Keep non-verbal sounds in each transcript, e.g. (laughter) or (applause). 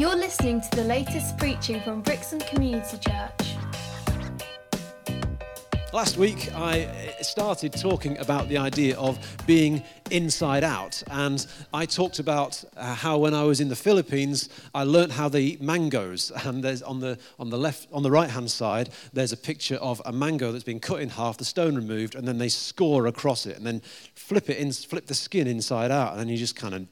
You're listening to the latest preaching from Brixham Community Church. Last week, I started talking about the idea of being inside out. And I talked about uh, how when I was in the Philippines, I learned how they eat mangoes. (laughs) And there's on the, on the left, on the right hand side, there's a picture of a mango that's been cut in half, the stone removed, and then they score across it and then flip it in, flip the skin inside out. And then you just kind of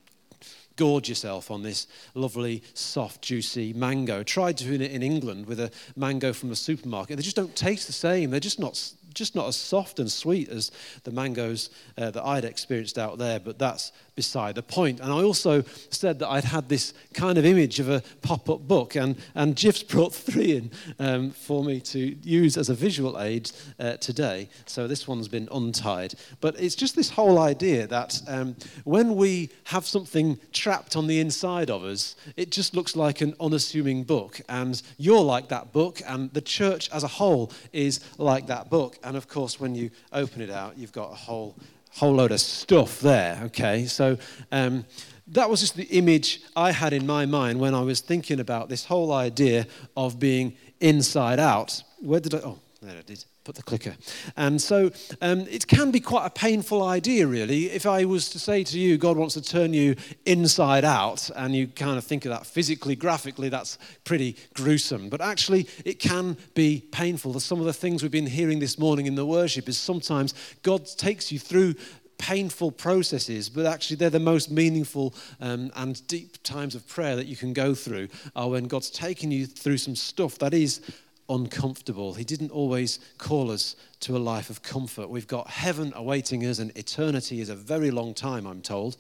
gorge yourself on this lovely, soft, juicy mango. Tried doing it in England with a mango from the supermarket. They just don't taste the same. They're just not just not as soft and sweet as the mangoes uh, that I'd experienced out there, but that's beside the point. And I also said that I'd had this kind of image of a pop up book, and, and Jeff's (laughs) brought three in um, for me to use as a visual aid uh, today. So this one's been untied. But it's just this whole idea that um, when we have something trapped on the inside of us, it just looks like an unassuming book. And you're like that book, and the church as a whole is like that book. And of course, when you open it out, you've got a whole whole load of stuff there, okay? So um, that was just the image I had in my mind when I was thinking about this whole idea of being inside out. Where did I? Oh, there it is put the clicker. And so um, it can be quite a painful idea, really. If I was to say to you, God wants to turn you inside out, and you kind of think of that physically, graphically, that's pretty gruesome. But actually, it can be painful. Some of the things we've been hearing this morning in the worship is sometimes God takes you through painful processes, but actually they're the most meaningful um, and deep times of prayer that you can go through are when God's taking you through some stuff that is uncomfortable. He didn't always call us to a life of comfort. We've got heaven awaiting us, and eternity is a very long time, I'm told.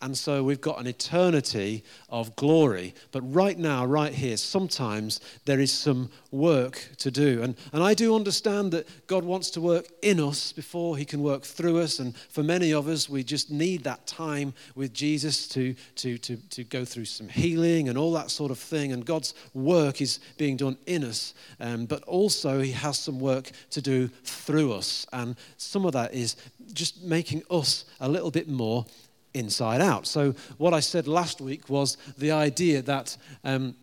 And so we've got an eternity of glory. But right now, right here, sometimes there is some work to do. And, and I do understand that God wants to work in us before he can work through us. And for many of us, we just need that time with Jesus to, to, to, to go through some healing and all that sort of thing. And God's work is being done in us. Um, but also, he has some work to do through us. And some of that is just making us a little bit more inside out. So, what I said last week was the idea that um,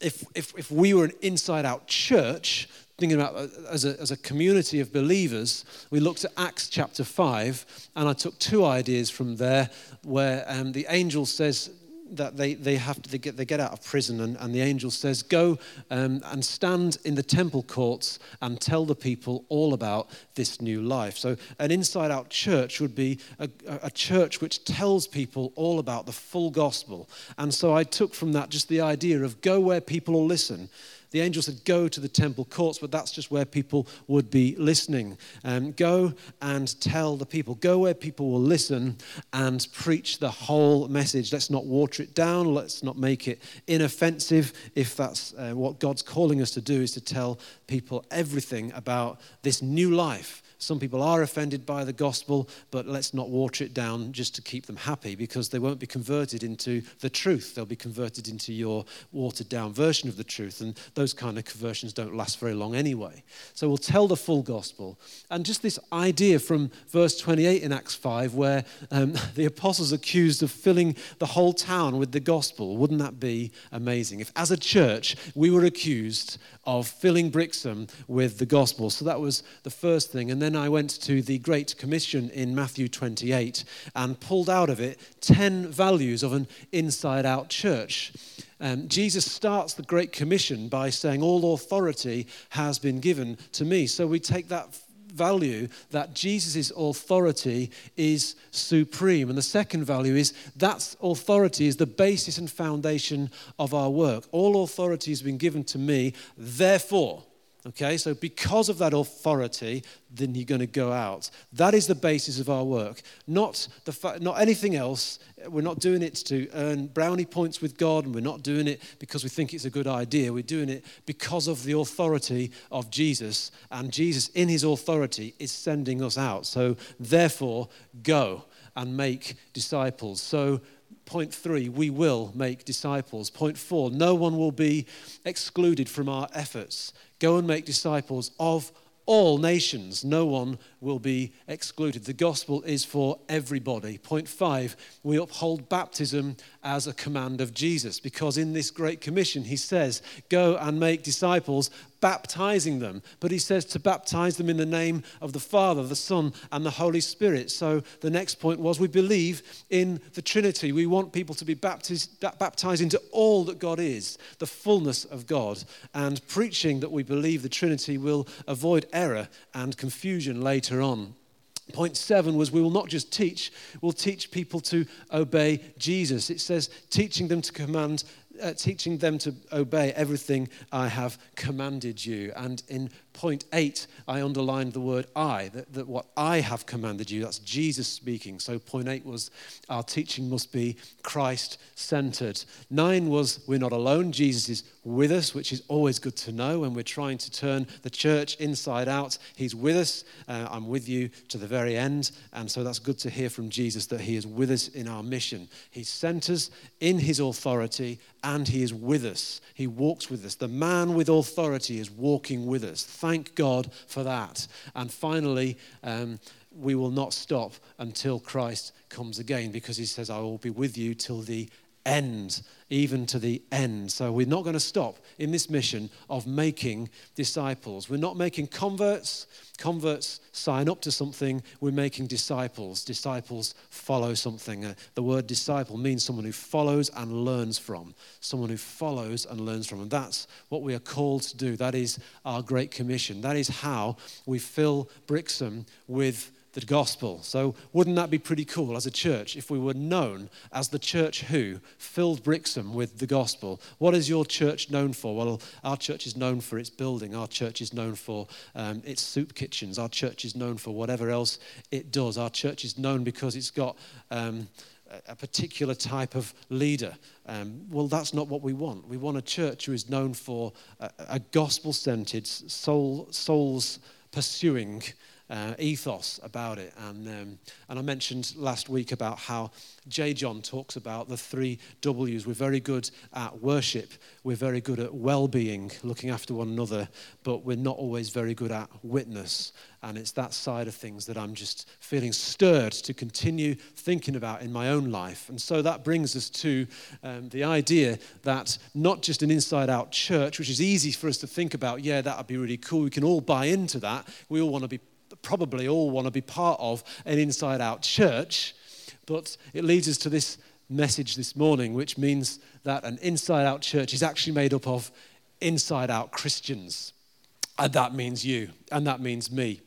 if, if, if we were an inside out church, thinking about uh, as a, as a community of believers, we looked at Acts chapter 5, and I took two ideas from there where um, the angel says, that they, they have to they get, they get out of prison and, and the angel says go um, and stand in the temple courts and tell the people all about this new life. So an inside out church would be a, a church which tells people all about the full gospel. And so i took from that just the idea of go where people will listen the angel said, Go to the temple courts, but that's just where people would be listening. Um, go and tell the people. Go where people will listen and preach the whole message. Let's not water it down. Let's not make it inoffensive. If that's uh, what God's calling us to do, is to tell people everything about this new life some people are offended by the gospel, but let's not water it down just to keep them happy because they won't be converted into the truth. They'll be converted into your watered down version of the truth. And those kind of conversions don't last very long anyway. So we'll tell the full gospel. And just this idea from verse 28 in Acts 5, where um, (laughs) the apostles accused of filling the whole town with the gospel. Wouldn't that be amazing? If, as a church, we were accused of filling Brixham with the gospel. So that was the first thing. And then I went to the Great Commission in Matthew 28 and pulled out of it 10 values of an inside out church. Um, Jesus starts the Great Commission by saying, All authority has been given to me. So we take that value that Jesus' authority is supreme. And the second value is that authority is the basis and foundation of our work. All authority has been given to me, therefore, Okay, so because of that authority, then you're going to go out. That is the basis of our work, not, the fa- not anything else. We're not doing it to earn brownie points with God, and we're not doing it because we think it's a good idea. We're doing it because of the authority of Jesus, and Jesus, in his authority, is sending us out. So, therefore, go and make disciples. So, Point three, we will make disciples. Point four, no one will be excluded from our efforts. Go and make disciples of all nations. No one will be excluded. The gospel is for everybody. Point five, we uphold baptism as a command of Jesus because in this Great Commission, he says, Go and make disciples, baptizing them. But he says to baptize them in the name of the Father, the Son, and the Holy Spirit. So the next point was we believe in the Trinity. We want people to be baptized, baptized into all that God is, the fullness of God. And preaching that we believe the Trinity will avoid error and confusion later on. Point seven was we will not just teach, we'll teach people to obey Jesus. It says, teaching them to command uh, teaching them to obey everything I have commanded you. And in point eight, I underlined the word I, that, that what I have commanded you, that's Jesus speaking. So point eight was our teaching must be Christ centered. Nine was we're not alone, Jesus is with us, which is always good to know when we're trying to turn the church inside out. He's with us. Uh, I'm with you to the very end. And so that's good to hear from Jesus that He is with us in our mission. He sent us in His authority and He is with us. He walks with us. The man with authority is walking with us. Thank God for that. And finally, um, we will not stop until Christ comes again because He says, I will be with you till the end, even to the end. So we're not going to stop in this mission of making disciples. We're not making converts. Converts sign up to something. We're making disciples. Disciples follow something. Uh, the word disciple means someone who follows and learns from. Someone who follows and learns from. And that's what we are called to do. That is our Great Commission. That is how we fill Brixham with the gospel. So, wouldn't that be pretty cool as a church if we were known as the church who filled Brixham with the gospel? What is your church known for? Well, our church is known for its building, our church is known for um, its soup kitchens, our church is known for whatever else it does. Our church is known because it's got. Um, a particular type of leader. Um, well, that's not what we want. We want a church who is known for a, a gospel centered, soul, souls pursuing uh, ethos about it. And, um, and I mentioned last week about how J. John talks about the three W's. We're very good at worship, we're very good at well being, looking after one another, but we're not always very good at witness. And it's that side of things that I'm just feeling stirred to continue thinking about in my own life. And so that brings us to um, the idea that not just an inside out church, which is easy for us to think about, yeah, that would be really cool. We can all buy into that. We all want to be probably all want to be part of an inside out church. But it leads us to this message this morning, which means that an inside out church is actually made up of inside out Christians. And that means you, and that means me.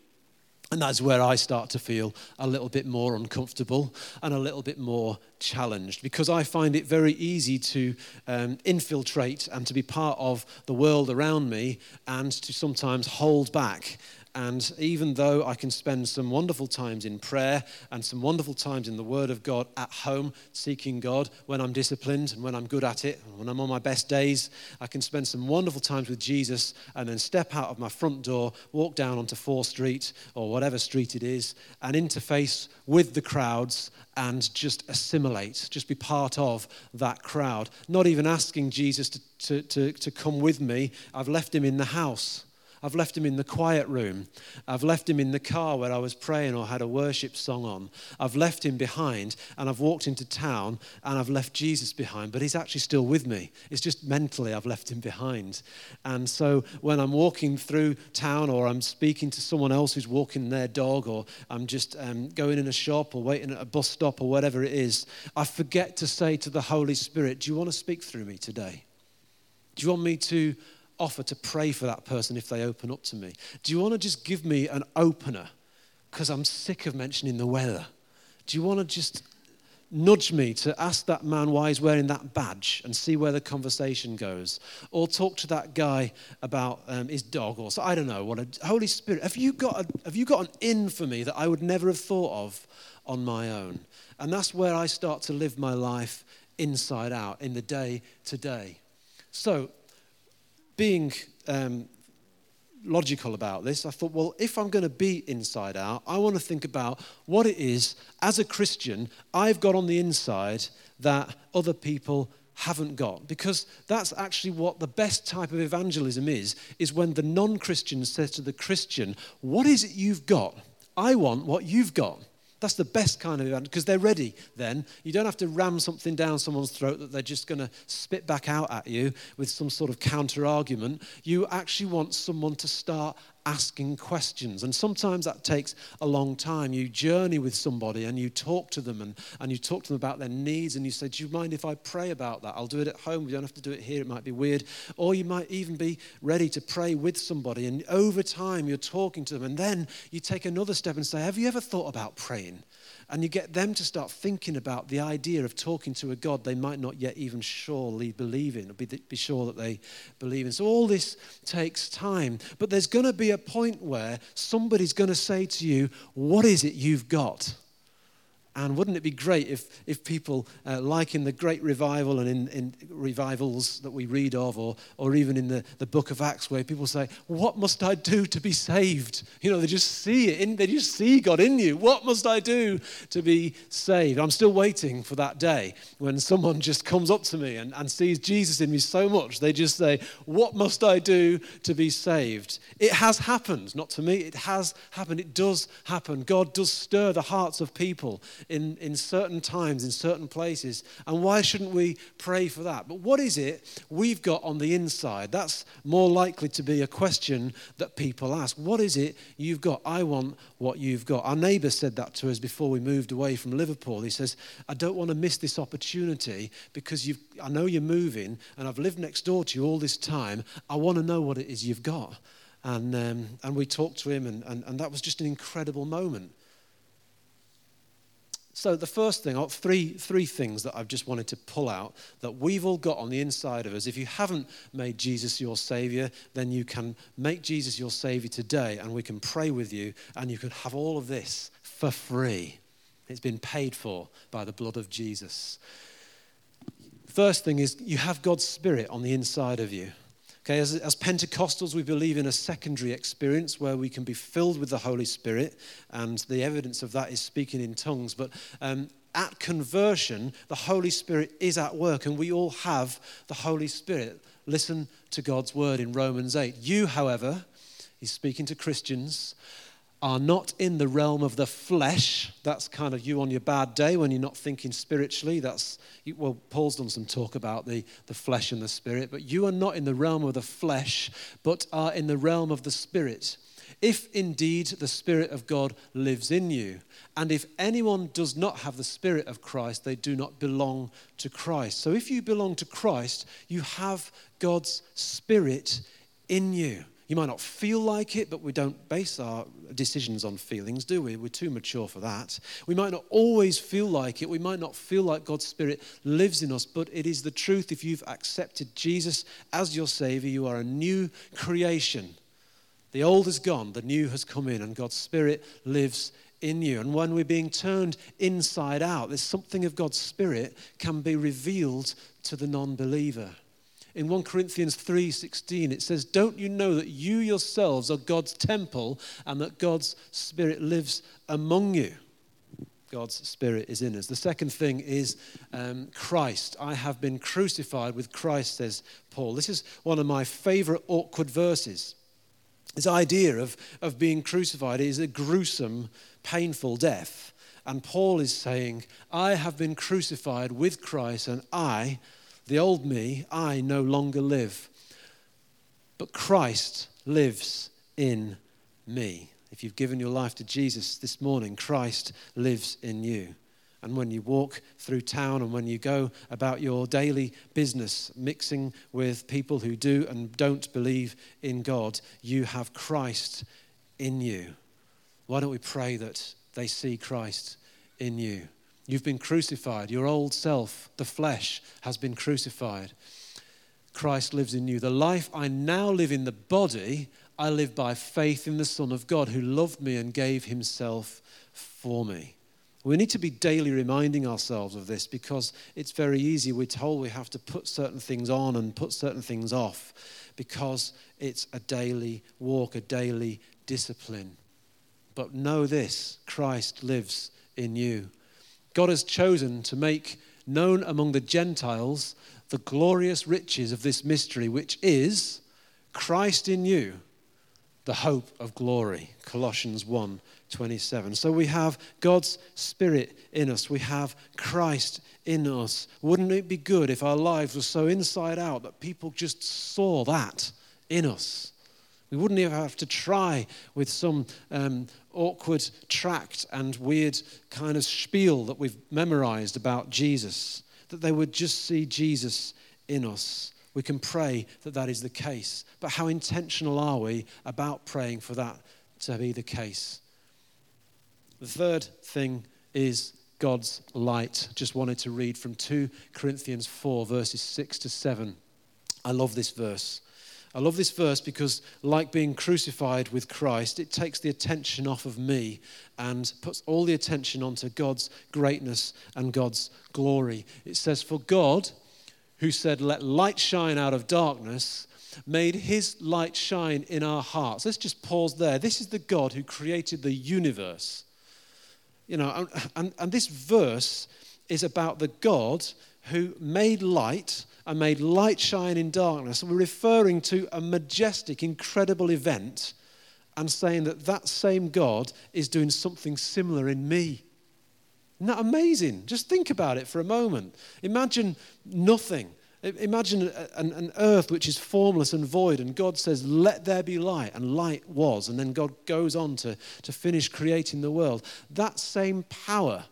And that's where I start to feel a little bit more uncomfortable and a little bit more challenged because I find it very easy to um, infiltrate and to be part of the world around me and to sometimes hold back and even though I can spend some wonderful times in prayer and some wonderful times in the Word of God at home, seeking God when I'm disciplined and when I'm good at it, when I'm on my best days, I can spend some wonderful times with Jesus and then step out of my front door, walk down onto Fore Street or whatever street it is, and interface with the crowds and just assimilate, just be part of that crowd. Not even asking Jesus to, to, to, to come with me, I've left him in the house. I've left him in the quiet room. I've left him in the car where I was praying or had a worship song on. I've left him behind and I've walked into town and I've left Jesus behind, but he's actually still with me. It's just mentally I've left him behind. And so when I'm walking through town or I'm speaking to someone else who's walking their dog or I'm just um, going in a shop or waiting at a bus stop or whatever it is, I forget to say to the Holy Spirit, Do you want to speak through me today? Do you want me to offer to pray for that person if they open up to me? Do you want to just give me an opener? Because I'm sick of mentioning the weather. Do you want to just nudge me to ask that man why he's wearing that badge and see where the conversation goes? Or talk to that guy about um, his dog or so, I don't know. What a, Holy Spirit, have you, got a, have you got an in for me that I would never have thought of on my own? And that's where I start to live my life inside out in the day to day. So being um, logical about this, I thought, well, if I'm going to be inside out, I want to think about what it is as a Christian I've got on the inside that other people haven't got. Because that's actually what the best type of evangelism is is when the non-christian says to the christian what is it you've got? I want what you've got that's the best kind of event because they're ready then. You don't have to ram something down someone's throat that they're just going to spit back out at you with some sort of counter argument. You actually want someone to start asking questions. And sometimes that takes a long time. You journey with somebody and you talk to them and, and you talk to them about their needs and you say, Do you mind if I pray about that? I'll do it at home. We don't have to do it here. It might be weird. Or you might even be ready to pray with somebody. And over time, you're talking to them. And then you take another step and say, Have you ever thought about praying? And you get them to start thinking about the idea of talking to a God they might not yet even surely believe in, or be, be sure that they believe in. So all this takes time. But there's going to be a point where somebody's going to say to you, What is it you've got? And wouldn't it be great if, if people, uh, like in the great revival and in, in revivals that we read of, or, or even in the, the book of Acts, where people say, What must I do to be saved? You know, they just see it, in, they just see God in you. What must I do to be saved? I'm still waiting for that day when someone just comes up to me and, and sees Jesus in me so much, they just say, What must I do to be saved? It has happened, not to me, it has happened. It does happen. God does stir the hearts of people in, in certain times, in certain places. And why shouldn't we pray for that? But what is it we've got on the inside? That's more likely to be a question that people ask. What is it you've got? I want what you've got. Our neighbour said that to us before we moved away from Liverpool. He says, I don't want to miss this opportunity because you've, I know you're moving and I've lived next door to you all this time. I want to know what it is you've got. And, um, and we talked to him, and, and, and that was just an incredible moment. So, the first thing, three three things that I've just wanted to pull out that we've all got on the inside of us. If you haven't made Jesus your Savior, then you can make Jesus your Savior today, and we can pray with you, and you can have all of this for free. It's been paid for by the blood of Jesus. First thing is, you have God's Spirit on the inside of you. Okay, as, as, Pentecostals, we believe in a secondary experience where we can be filled with the Holy Spirit, and the evidence of that is speaking in tongues. But um, at conversion, the Holy Spirit is at work, and we all have the Holy Spirit. Listen to God's word in Romans 8. You, however, he's speaking to Christians, are not in the realm of the flesh. That's kind of you on your bad day when you're not thinking spiritually. That's, well, Paul's done some talk about the, the flesh and the spirit, but you are not in the realm of the flesh, but are in the realm of the spirit. If indeed the Spirit of God lives in you, and if anyone does not have the Spirit of Christ, they do not belong to Christ. So if you belong to Christ, you have God's Spirit in you. You might not feel like it, but we don't base our decisions on feelings, do we? We're too mature for that. We might not always feel like it. We might not feel like God's Spirit lives in us, but it is the truth. If you've accepted Jesus as your Savior, you are a new creation. The old is gone, the new has come in, and God's Spirit lives in you. And when we're being turned inside out, there's something of God's Spirit can be revealed to the non believer in 1 Corinthians 3:16 it says don't you know that you yourselves are God's temple and that God's spirit lives among you? God's spirit is in us. The second thing is um, Christ. I have been crucified with Christ says Paul. This is one of my favorite awkward verses. This idea of, of being crucified is a gruesome painful death. And Paul is saying I have been crucified with Christ and I the old me, I no longer live, but Christ lives in me. If you've given your life to Jesus this morning, Christ lives in you. And when you walk through town and when you go about your daily business, mixing with people who do and don't believe in God, you have Christ in you. Why don't we pray that they see Christ in you? You've been crucified. Your old self, the flesh, has been crucified. Christ lives in you. The life I now live in the body, I live by faith in the Son of God who loved me and gave himself for me. We need to be daily reminding ourselves of this because it's very easy. We're told we have to put certain things on and put certain things off because it's a daily walk, a daily discipline. But know this Christ lives in you. God has chosen to make known among the Gentiles the glorious riches of this mystery, which is Christ in you, the hope of glory. Colossians 1 27. So we have God's Spirit in us, we have Christ in us. Wouldn't it be good if our lives were so inside out that people just saw that in us? We wouldn't even have to try with some um, awkward tract and weird kind of spiel that we've memorized about Jesus, that they would just see Jesus in us. We can pray that that is the case. But how intentional are we about praying for that to be the case? The third thing is God's light. Just wanted to read from 2 Corinthians 4, verses 6 to 7. I love this verse. I love this verse because, like being crucified with Christ, it takes the attention off of me and puts all the attention onto God's greatness and God's glory. It says, For God, who said, Let light shine out of darkness, made his light shine in our hearts. Let's just pause there. This is the God who created the universe. You know, and, and this verse is about the God who made light and made light shine in darkness. And we're referring to a majestic, incredible event and saying that that same God is doing something similar in me. Isn't that amazing? Just think about it for a moment. Imagine nothing. Imagine an, an, earth which is formless and void, and God says, Let there be light, and light was. And then God goes on to, to finish creating the world. That same power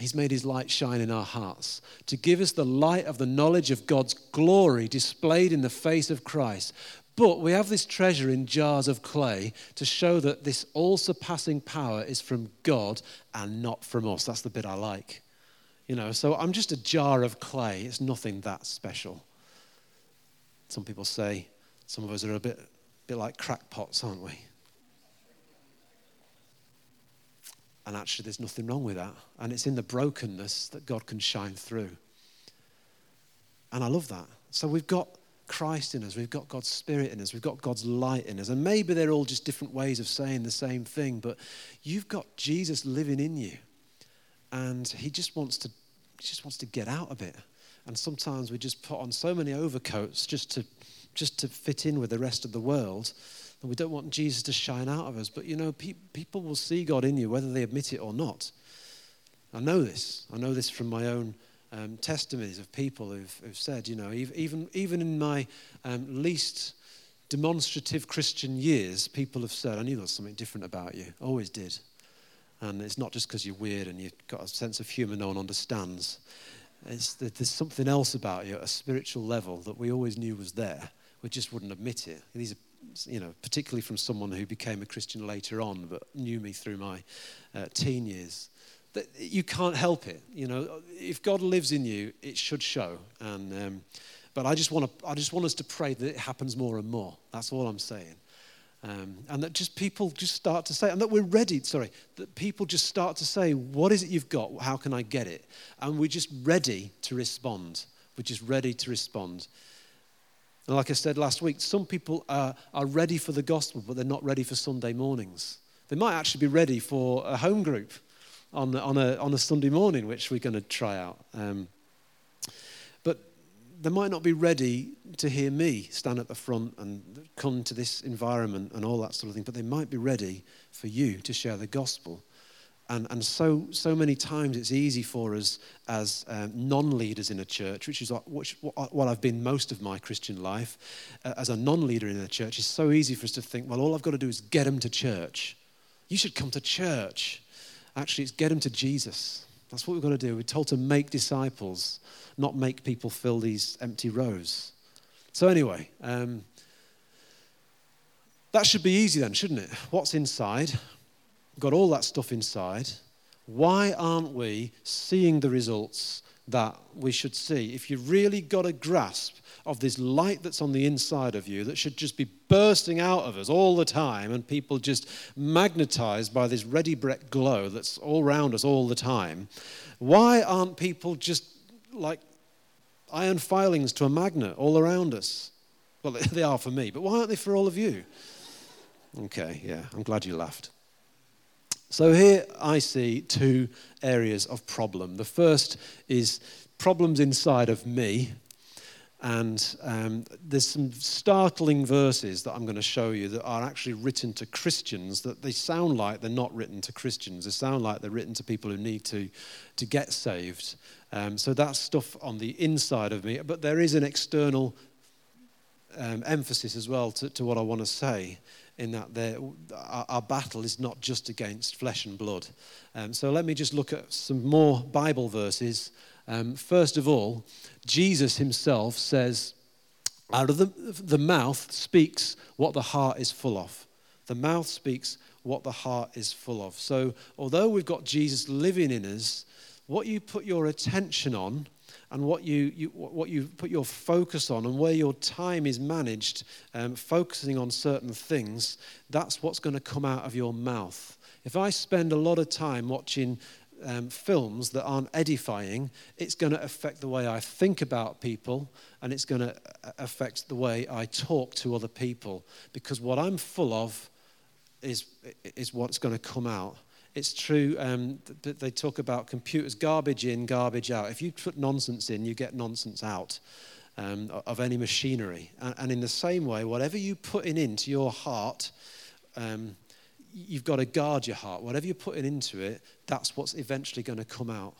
He's made his light shine in our hearts to give us the light of the knowledge of God's glory displayed in the face of Christ. But we have this treasure in jars of clay to show that this all surpassing power is from God and not from us. That's the bit I like. You know, so I'm just a jar of clay. It's nothing that special. Some people say some of us are a bit, bit like crackpots, aren't we? And actually, there's nothing wrong with that. And it's in the brokenness that God can shine through. And I love that. So we've got Christ in us, we've got God's Spirit in us, we've got God's light in us. And maybe they're all just different ways of saying the same thing, but you've got Jesus living in you. And he just wants to, he just wants to get out a bit. And sometimes we just put on so many overcoats just to, just to fit in with the rest of the world and we don't want Jesus to shine out of us. But you know, pe- people will see God in you whether they admit it or not. I know this. I know this from my own um, testimonies of people who've, who've, said, you know, even, even in my um, least demonstrative Christian years, people have said, I knew there was something different about you. Always did. And it's not just because you're weird and you've got a sense of humor no one understands. It's that there's something else about you at a spiritual level that we always knew was there. We just wouldn't admit it. These are you know, particularly from someone who became a Christian later on, but knew me through my uh, teen years. That you can't help it. You know, if God lives in you, it should show. And um, but I just want to, I just want us to pray that it happens more and more. That's all I'm saying. Um, and that just people just start to say, and that we're ready. Sorry, that people just start to say, "What is it you've got? How can I get it?" And we're just ready to respond. We're just ready to respond. And like I said last week, some people are, are ready for the gospel, but they're not ready for Sunday mornings. They might actually be ready for a home group on, on, a, on a Sunday morning, which we're going to try out. Um, but they might not be ready to hear me stand at the front and come to this environment and all that sort of thing, but they might be ready for you to share the gospel. And, and so, so many times it's easy for us as um, non leaders in a church, which is what, which, what I've been most of my Christian life, uh, as a non leader in a church, it's so easy for us to think, well, all I've got to do is get them to church. You should come to church. Actually, it's get them to Jesus. That's what we've got to do. We're told to make disciples, not make people fill these empty rows. So, anyway, um, that should be easy then, shouldn't it? What's inside? Got all that stuff inside. Why aren't we seeing the results that we should see? If you've really got a grasp of this light that's on the inside of you that should just be bursting out of us all the time, and people just magnetized by this Ready Brek glow that's all around us all the time, why aren't people just like iron filings to a magnet all around us? Well, (laughs) they are for me, but why aren't they for all of you? Okay, yeah, I'm glad you laughed. So here I see two areas of problem. The first is problems inside of me. And um, there's some startling verses that I'm going to show you that are actually written to Christians that they sound like they're not written to Christians. They sound like they're written to people who need to, to get saved. Um, so that's stuff on the inside of me. But there is an external um, emphasis as well to, to what I want to say in that our, our, battle is not just against flesh and blood. Um, so let me just look at some more Bible verses. Um, first of all, Jesus himself says, out of the, the mouth speaks what the heart is full of. The mouth speaks what the heart is full of. So, although we've got Jesus living in us, what you put your attention on and what you, you, what you put your focus on and where your time is managed, um, focusing on certain things, that's what's going to come out of your mouth. If I spend a lot of time watching um, films that aren't edifying, it's going to affect the way I think about people and it's going to uh, affect the way I talk to other people because what I'm full of is, is what's going to come out. It's true um, that they talk about computers garbage in, garbage out. If you put nonsense in, you get nonsense out um, of any machinery. And, and, in the same way, whatever you put in into your heart, um, you've got to guard your heart. Whatever you're putting into it, that's what's eventually going to come out.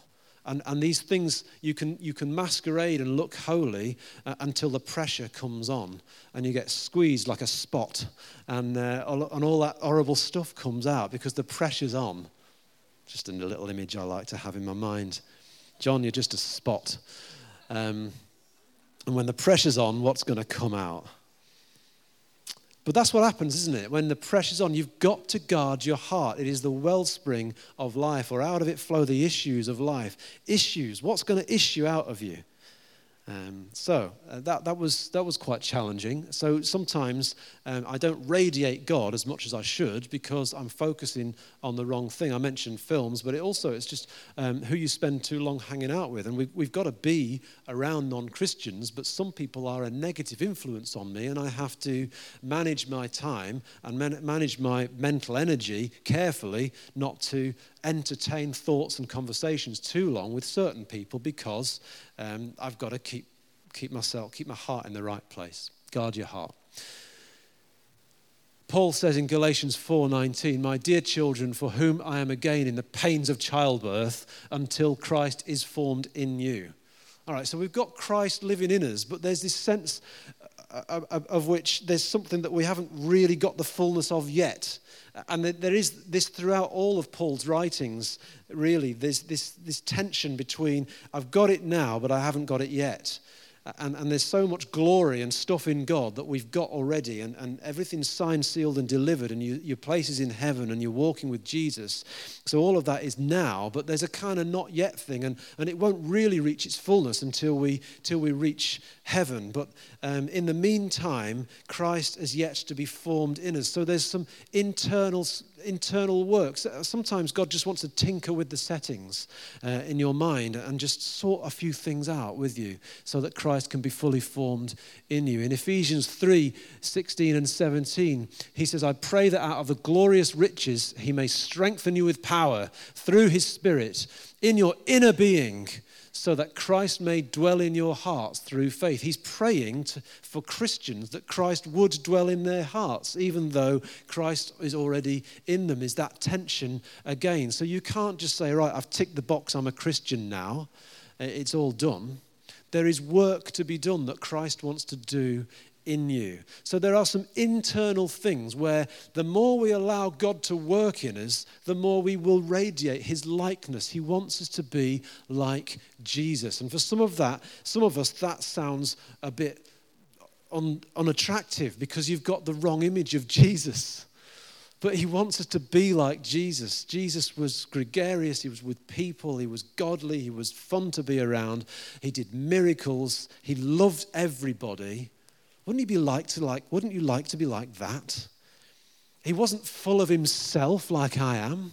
And, and these things, you can, you can masquerade and look holy uh, until the pressure comes on and you get squeezed like a spot and, uh, and all that horrible stuff comes out because the pressure's on. Just a little image I like to have in my mind. John, you're just a spot. Um, and when the pressure's on, what's going to come out? But that's what happens, isn't it? When the pressure's on, you've got to guard your heart. It is the wellspring of life, or out of it flow the issues of life. Issues. What's going to issue out of you? Um, so uh, that, that, was, that was quite challenging. So sometimes um, I don't radiate God as much as I should because I'm focusing on the wrong thing. I mentioned films, but it also it's just um, who you spend too long hanging out with. And we've, we've got to be around non Christians, but some people are a negative influence on me, and I have to manage my time and man- manage my mental energy carefully not to entertain thoughts and conversations too long with certain people because um, I've got to keep, keep myself, keep my heart in the right place. Guard your heart. Paul says in Galatians 4:19, "My dear children, for whom I am again in the pains of childbirth until Christ is formed in you." All right, so we've got Christ living in us, but there's this sense of, of, of which there's something that we haven't really got the fullness of yet. And there is this throughout all of Paul's writings, really, there's this, this tension between I've got it now, but I haven't got it yet. And, and, there's so much glory and stuff in God that we've got already, and, and everything's signed, sealed, and delivered, and you, your place is in heaven, and you're walking with Jesus. So all of that is now, but there's a kind of not yet thing, and, and it won't really reach its fullness until we, till we reach heaven. But um, in the meantime, Christ has yet to be formed in us. So there's some internal internal works. Sometimes God just wants to tinker with the settings uh, in your mind and just sort a few things out with you so that Christ can be fully formed in you. In Ephesians 3 16 and 17, he says, I pray that out of the glorious riches he may strengthen you with power through his Spirit in your inner being so that Christ may dwell in your hearts through faith. He's praying to, for Christians that Christ would dwell in their hearts, even though Christ is already in them. Is that tension again? So you can't just say, right, I've ticked the box, I'm a Christian now, it's all done. There is work to be done that Christ wants to do in you. So there are some internal things where the more we allow God to work in us, the more we will radiate his likeness. He wants us to be like Jesus. And for some of that, some of us that sounds a bit un, unattractive because you've got the wrong image of Jesus. But he wants us to be like Jesus. Jesus was gregarious, he was with people, he was godly, he was fun to be around, he did miracles, he loved everybody. Wouldn't he be like to like, wouldn't you like to be like that? He wasn't full of himself like I am,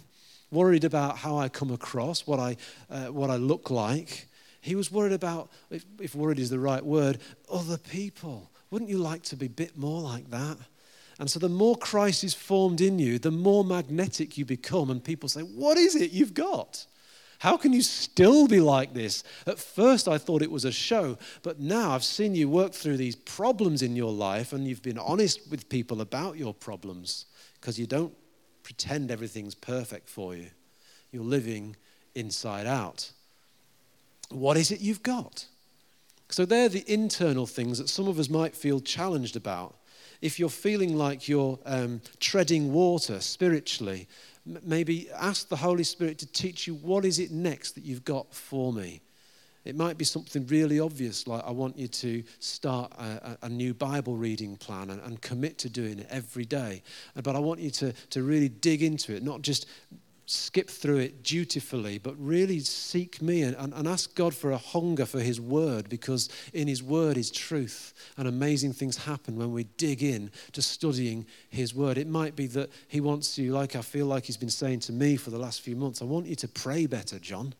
worried about how I come across, what I, uh, what I look like. He was worried about, if, if worried is the right word, other people. Wouldn't you like to be a bit more like that? And so, the more Christ is formed in you, the more magnetic you become. And people say, What is it you've got? How can you still be like this? At first, I thought it was a show, but now I've seen you work through these problems in your life and you've been honest with people about your problems because you don't pretend everything's perfect for you. You're living inside out. What is it you've got? So, they're the internal things that some of us might feel challenged about. If you're feeling like you're um, treading water spiritually, maybe ask the Holy Spirit to teach you what is it next that you've got for me. It might be something really obvious, like I want you to start a, a new Bible reading plan and, and, commit to doing it every day. But I want you to, to really dig into it, not just skip through it dutifully, but really seek me and, and, and, ask God for a hunger for His Word because in His Word is truth and amazing things happen when we dig in to studying His Word. It might be that He wants you, like I feel like He's been saying to me for the last few months, I want you to pray better, John.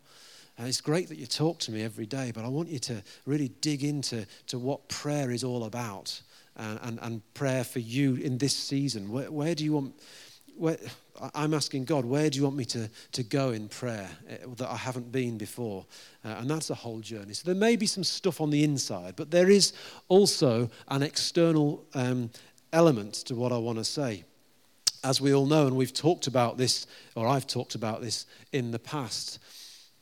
Uh, it's great that you talk to me every day, but I want you to really dig into to what prayer is all about and, and, and prayer for you in this season. Where, where do you want? Where, I'm asking God, where do you want me to, to go in prayer eh, that I haven't been before? Uh, and that's a whole journey. So there may be some stuff on the inside, but there is also an external um, element to what I want to say. As we all know, and we've talked about this, or I've talked about this in the past,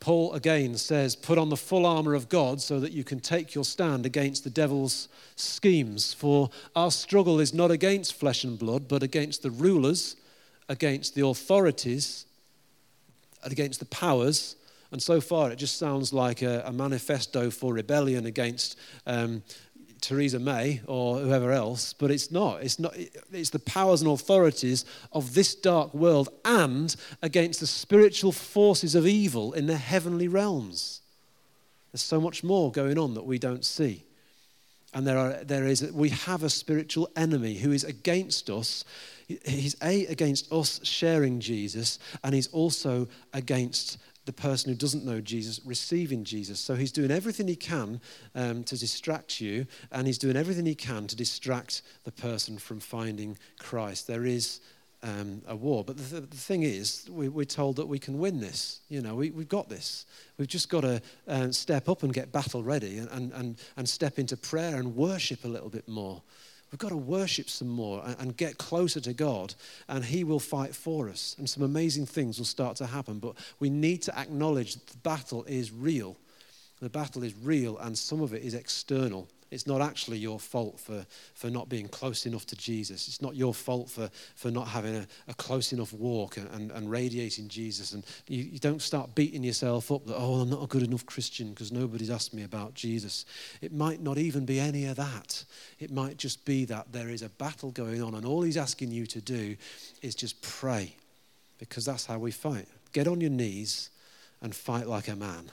Paul again says, Put on the full armor of God so that you can take your stand against the devil's schemes. For our struggle is not against flesh and blood, but against the rulers against the authorities, and against the powers. And so far, it just sounds like a, a manifesto for rebellion against um, Theresa May or whoever else, but it's not. It's not. It's the powers and authorities of this dark world and against the spiritual forces of evil in the heavenly realms. There's so much more going on that we don't see. And there, are, there is, we have a spiritual enemy who is against us He's A, against us sharing Jesus, and he's also against the person who doesn't know Jesus receiving Jesus. So he's doing everything he can um, to distract you, and he's doing everything he can to distract the person from finding Christ. There is um, a war. But the, th- the thing is, we, are told that we can win this. You know, we, have got this. We've just got to uh, step up and get battle ready and, and, and step into prayer and worship a little bit more. We've got to worship some more and, and get closer to God, and He will fight for us. And some amazing things will start to happen. But we need to acknowledge that the battle is real. The battle is real, and some of it is external. It's not actually your fault for, for not being close enough to Jesus. It's not your fault for, for not having a, a close enough walk and, and, and radiating Jesus. And you, you, don't start beating yourself up that, oh, I'm not a good enough Christian because nobody's asked me about Jesus. It might not even be any of that. It might just be that there is a battle going on, and all he's asking you to do is just pray because that's how we fight. Get on your knees and fight like a man.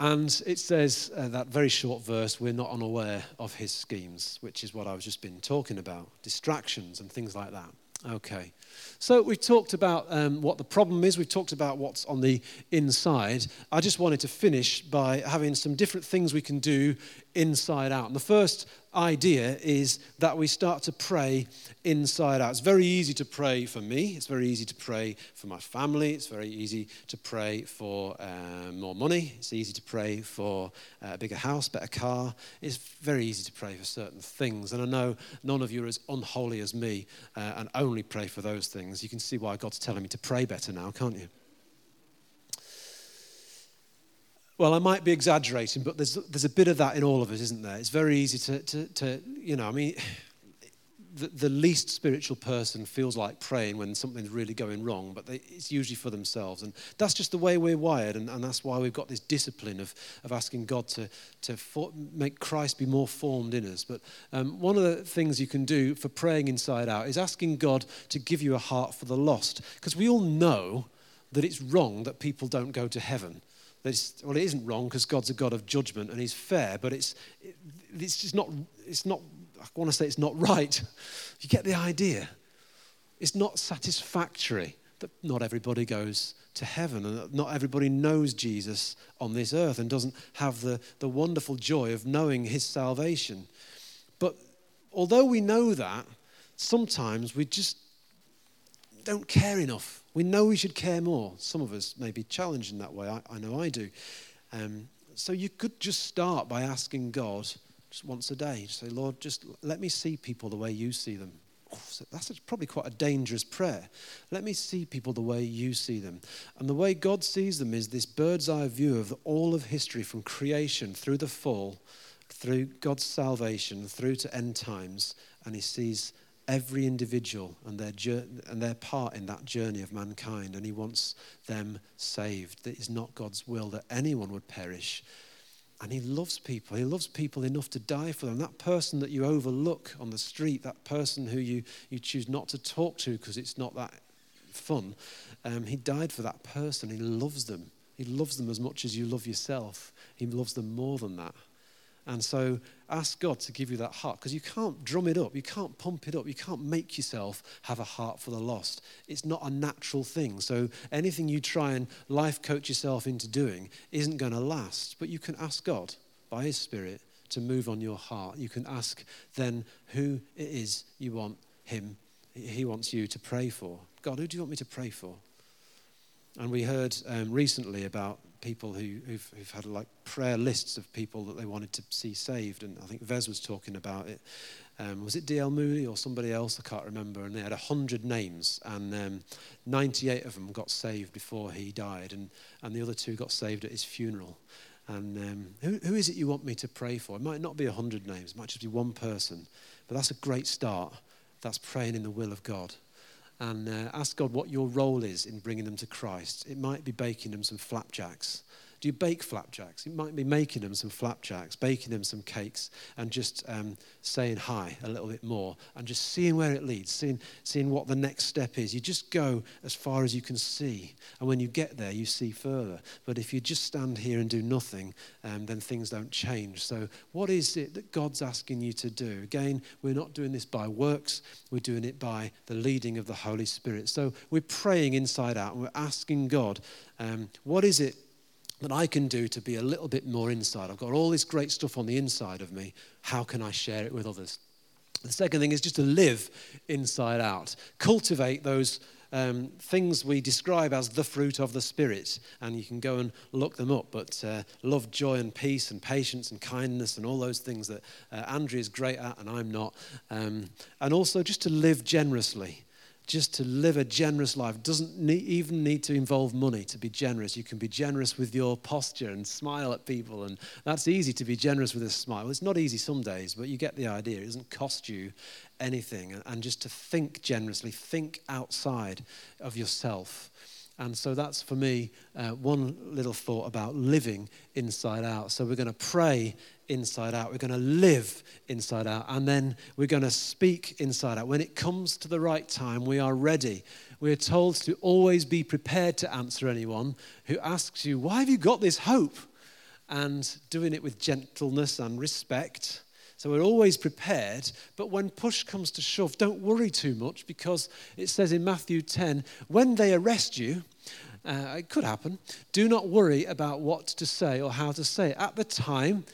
And it says uh, that very short verse, we're not unaware of his schemes, which is what I've just been talking about distractions and things like that. Okay. So we've talked about um, what the problem is, we've talked about what's on the inside. I just wanted to finish by having some different things we can do inside out. And the first idea is that we start to pray inside out. It's very easy to pray for me, it's very easy to pray for my family, it's very easy to pray for uh, more money, it's easy to pray for a bigger house, better car. It's very easy to pray for certain things. And I know none of you are as unholy as me uh, and only pray for those things. You can see why God's telling me to pray better now, can't you? Well, I might be exaggerating, but there's, there's a bit of that in all of us, isn't there? It's very easy to, to, to you know, I mean, (sighs) the, the, least spiritual person feels like praying when something's really going wrong, but they, it's usually for themselves. And that's just the way we're wired, and, and that's why we've got this discipline of, of asking God to, to for, make Christ be more formed in us. But um, one of the things you can do for praying inside out is asking God to give you a heart for the lost. Because we all know that it's wrong that people don't go to heaven well, it isn't wrong because God's a God of judgment and He's fair, but it's, it's just not, it's not, I want to say it's not right. You get the idea. It's not satisfactory that not everybody goes to heaven and not everybody knows Jesus on this earth and doesn't have the, the wonderful joy of knowing His salvation. But although we know that, sometimes we just don't care enough We know we should care more. Some of us may be challenged in that way. I, I know I do. Um, so you could just start by asking God just once a day. Say, Lord, just let me see people the way you see them. that's probably quite a dangerous prayer. Let me see people the way you see them. And the way God sees them is this bird's eye view of all of history from creation through the fall, through God's salvation, through to end times. And He sees every individual and their, and their part in that journey of mankind, and He wants them saved. It is not God's will that anyone would perish. And He loves people. He loves people enough to die for them. That person that you overlook on the street, that person who you, you choose not to talk to because it's not that fun, um, He died for that person. He loves them. He loves them as much as you love yourself. He loves them more than that. And so ask God to give you that heart because you can't drum it up, you can't pump it up, you can't make yourself have a heart for the lost. It's not a natural thing. So anything you try and life coach yourself into doing isn't going to last. But you can ask God by His Spirit to move on your heart. You can ask then who it is you want Him, He wants you to pray for. God, who do you want me to pray for? And we heard um, recently about people who, who've, who've, had like prayer lists of people that they wanted to see saved. And I think Vez was talking about it. Um, was it D.L. Moody or somebody else? I can't remember. And they had 100 names, and um, 98 of them got saved before he died, and, and the other two got saved at his funeral. And um, who, who is it you want me to pray for? It might not be 100 names, it might just be one person. But that's a great start. That's praying in the will of God and uh, ask God what your role is in bringing them to Christ. It might be baking them some flapjacks. Do you bake flapjacks? You might be making them some flapjacks, baking them some cakes, and just um, saying hi a little bit more, and just seeing where it leads, seeing, seeing what the next step is. You just go as far as you can see, and when you get there, you see further. But if you just stand here and do nothing, um, then things don't change. So, what is it that God's asking you to do? Again, we're not doing this by works, we're doing it by the leading of the Holy Spirit. So, we're praying inside out, and we're asking God, um, what is it? That I can do to be a little bit more inside. I've got all this great stuff on the inside of me. How can I share it with others? The second thing is just to live inside out. Cultivate those um, things we describe as the fruit of the Spirit, and you can go and look them up. But uh, love, joy, and peace, and patience, and kindness, and all those things that uh, is great at, and I'm not. Um, and also just to live generously just to live a generous life doesn't need, even need to involve money to be generous. You can be generous with your posture and smile at people, and that's easy to be generous with a smile. It's not easy some days, but you get the idea. It doesn't cost you anything, and just to think generously, think outside of yourself. And so that's for me uh, one little thought about living inside out. So we're going to pray inside out. We're going to live inside out. And then we're going to speak inside out. When it comes to the right time, we are ready. We're told to always be prepared to answer anyone who asks you, Why have you got this hope? And doing it with gentleness and respect. So we're always prepared, but when push comes to shove, don't worry too much because it says in Matthew 10 when they arrest you, uh, it could happen, do not worry about what to say or how to say. It. At the time,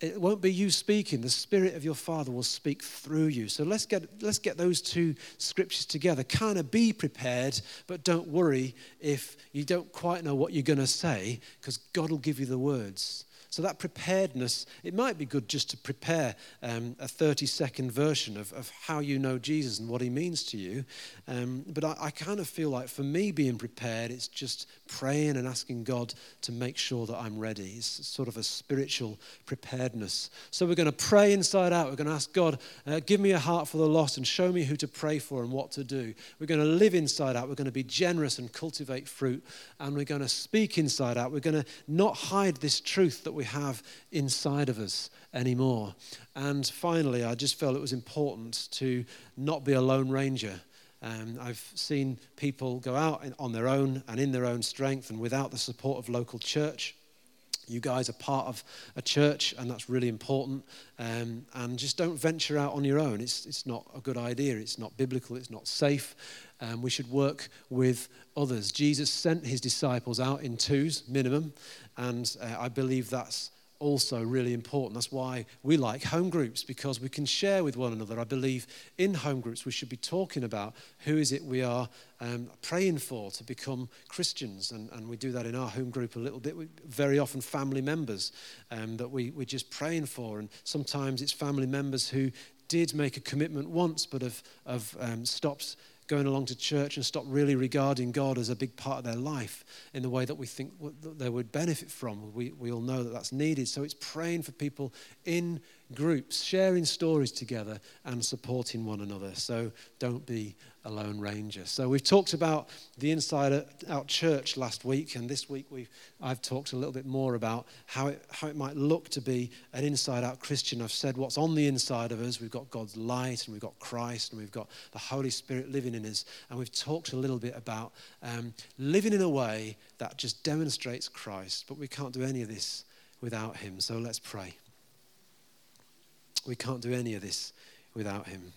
it won't be you speaking. The spirit of your father will speak through you. So let's get let's get those two scriptures together. Kind of be prepared but don't worry if you don't quite know what you're going to say because god will give you the words so, that preparedness, it might be good just to prepare um, a 30 second version of, of how you know Jesus and what he means to you. Um, but I, I kind of feel like for me, being prepared, it's just praying and asking God to make sure that I'm ready. It's sort of a spiritual preparedness. So, we're going to pray inside out. We're going to ask God, uh, give me a heart for the lost and show me who to pray for and what to do. We're going to live inside out. We're going to be generous and cultivate fruit. And we're going to speak inside out. We're going to not hide this truth that we we have inside of us anymore. And finally, I just felt it was important to not be a lone ranger. Um, I've seen people go out on their own and in their own strength and without the support of local church. You guys are part of a church, and that's really important. Um, and just don't venture out on your own. It's, it's not a good idea. It's not biblical. It's not safe. Um, we should work with others. Jesus sent his disciples out in twos, minimum, and uh, I believe that's also really important. That's why we like home groups because we can share with one another. I believe in home groups we should be talking about who is it we are um, praying for to become Christians, and, and we do that in our home group a little bit. We, very often, family members um, that we, we're just praying for, and sometimes it's family members who did make a commitment once but have, have um, stopped going along to church and stop really regarding God as a big part of their life in the way that we think they would benefit from. We, we all know that that's needed. So it's praying for people in groups, sharing stories together and supporting one another. So don't be a lone ranger. So we've talked about the Inside Out Church last week, and this week we've, I've talked a little bit more about how it, how it might look to be an inside out Christian. I've said what's on the inside of us. We've got God's light, and we've got Christ, and we've got the Holy Spirit living in us. And we've talked a little bit about um, living in a way that just demonstrates Christ, but we can't do any of this without Him. So let's pray. We can't do any of this without Him.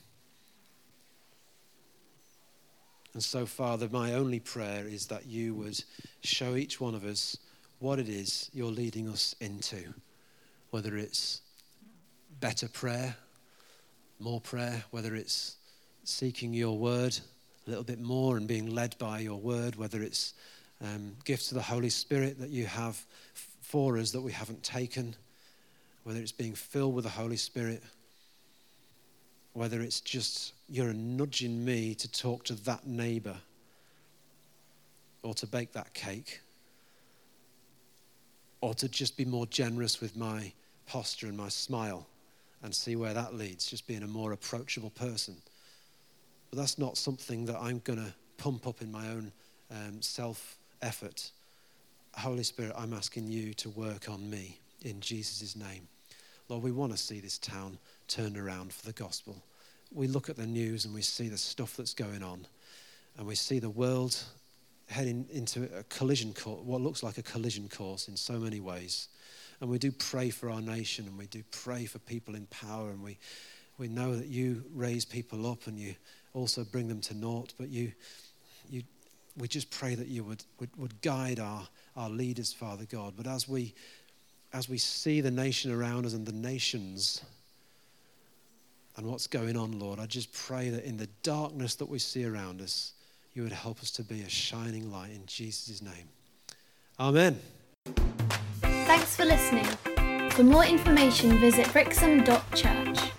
And so, Father, my only prayer is that you would show each one of us what it is you're leading us into, whether it's better prayer, more prayer, whether it's seeking your word a little bit more and being led by your word, whether it's um, gifts of the Holy Spirit that you have for us that we haven't taken, whether it's being filled with the Holy Spirit whether it's just you're nudging me to talk to that neighbor or to bake that cake or to just be more generous with my posture and my smile and see where that leads, just being a more approachable person. But that's not something that I'm going to pump up in my own um, self effort. Holy Spirit, I'm asking you to work on me in Jesus' name. Lord, we want to see this town turned around for the gospel. We look at the news and we see the stuff that's going on, and we see the world heading into a collision course, what looks like a collision course in so many ways. And we do pray for our nation and we do pray for people in power, and we, we know that you raise people up and you also bring them to naught, but you, you, we just pray that you would, would, would guide our, our leaders, Father God. But as we, as we see the nation around us and the nations, and what's going on, Lord. I just pray that in the darkness that we see around us, you would help us to be a shining light in Jesus' name. Amen. Thanks for listening. For more information, visit brixham.church.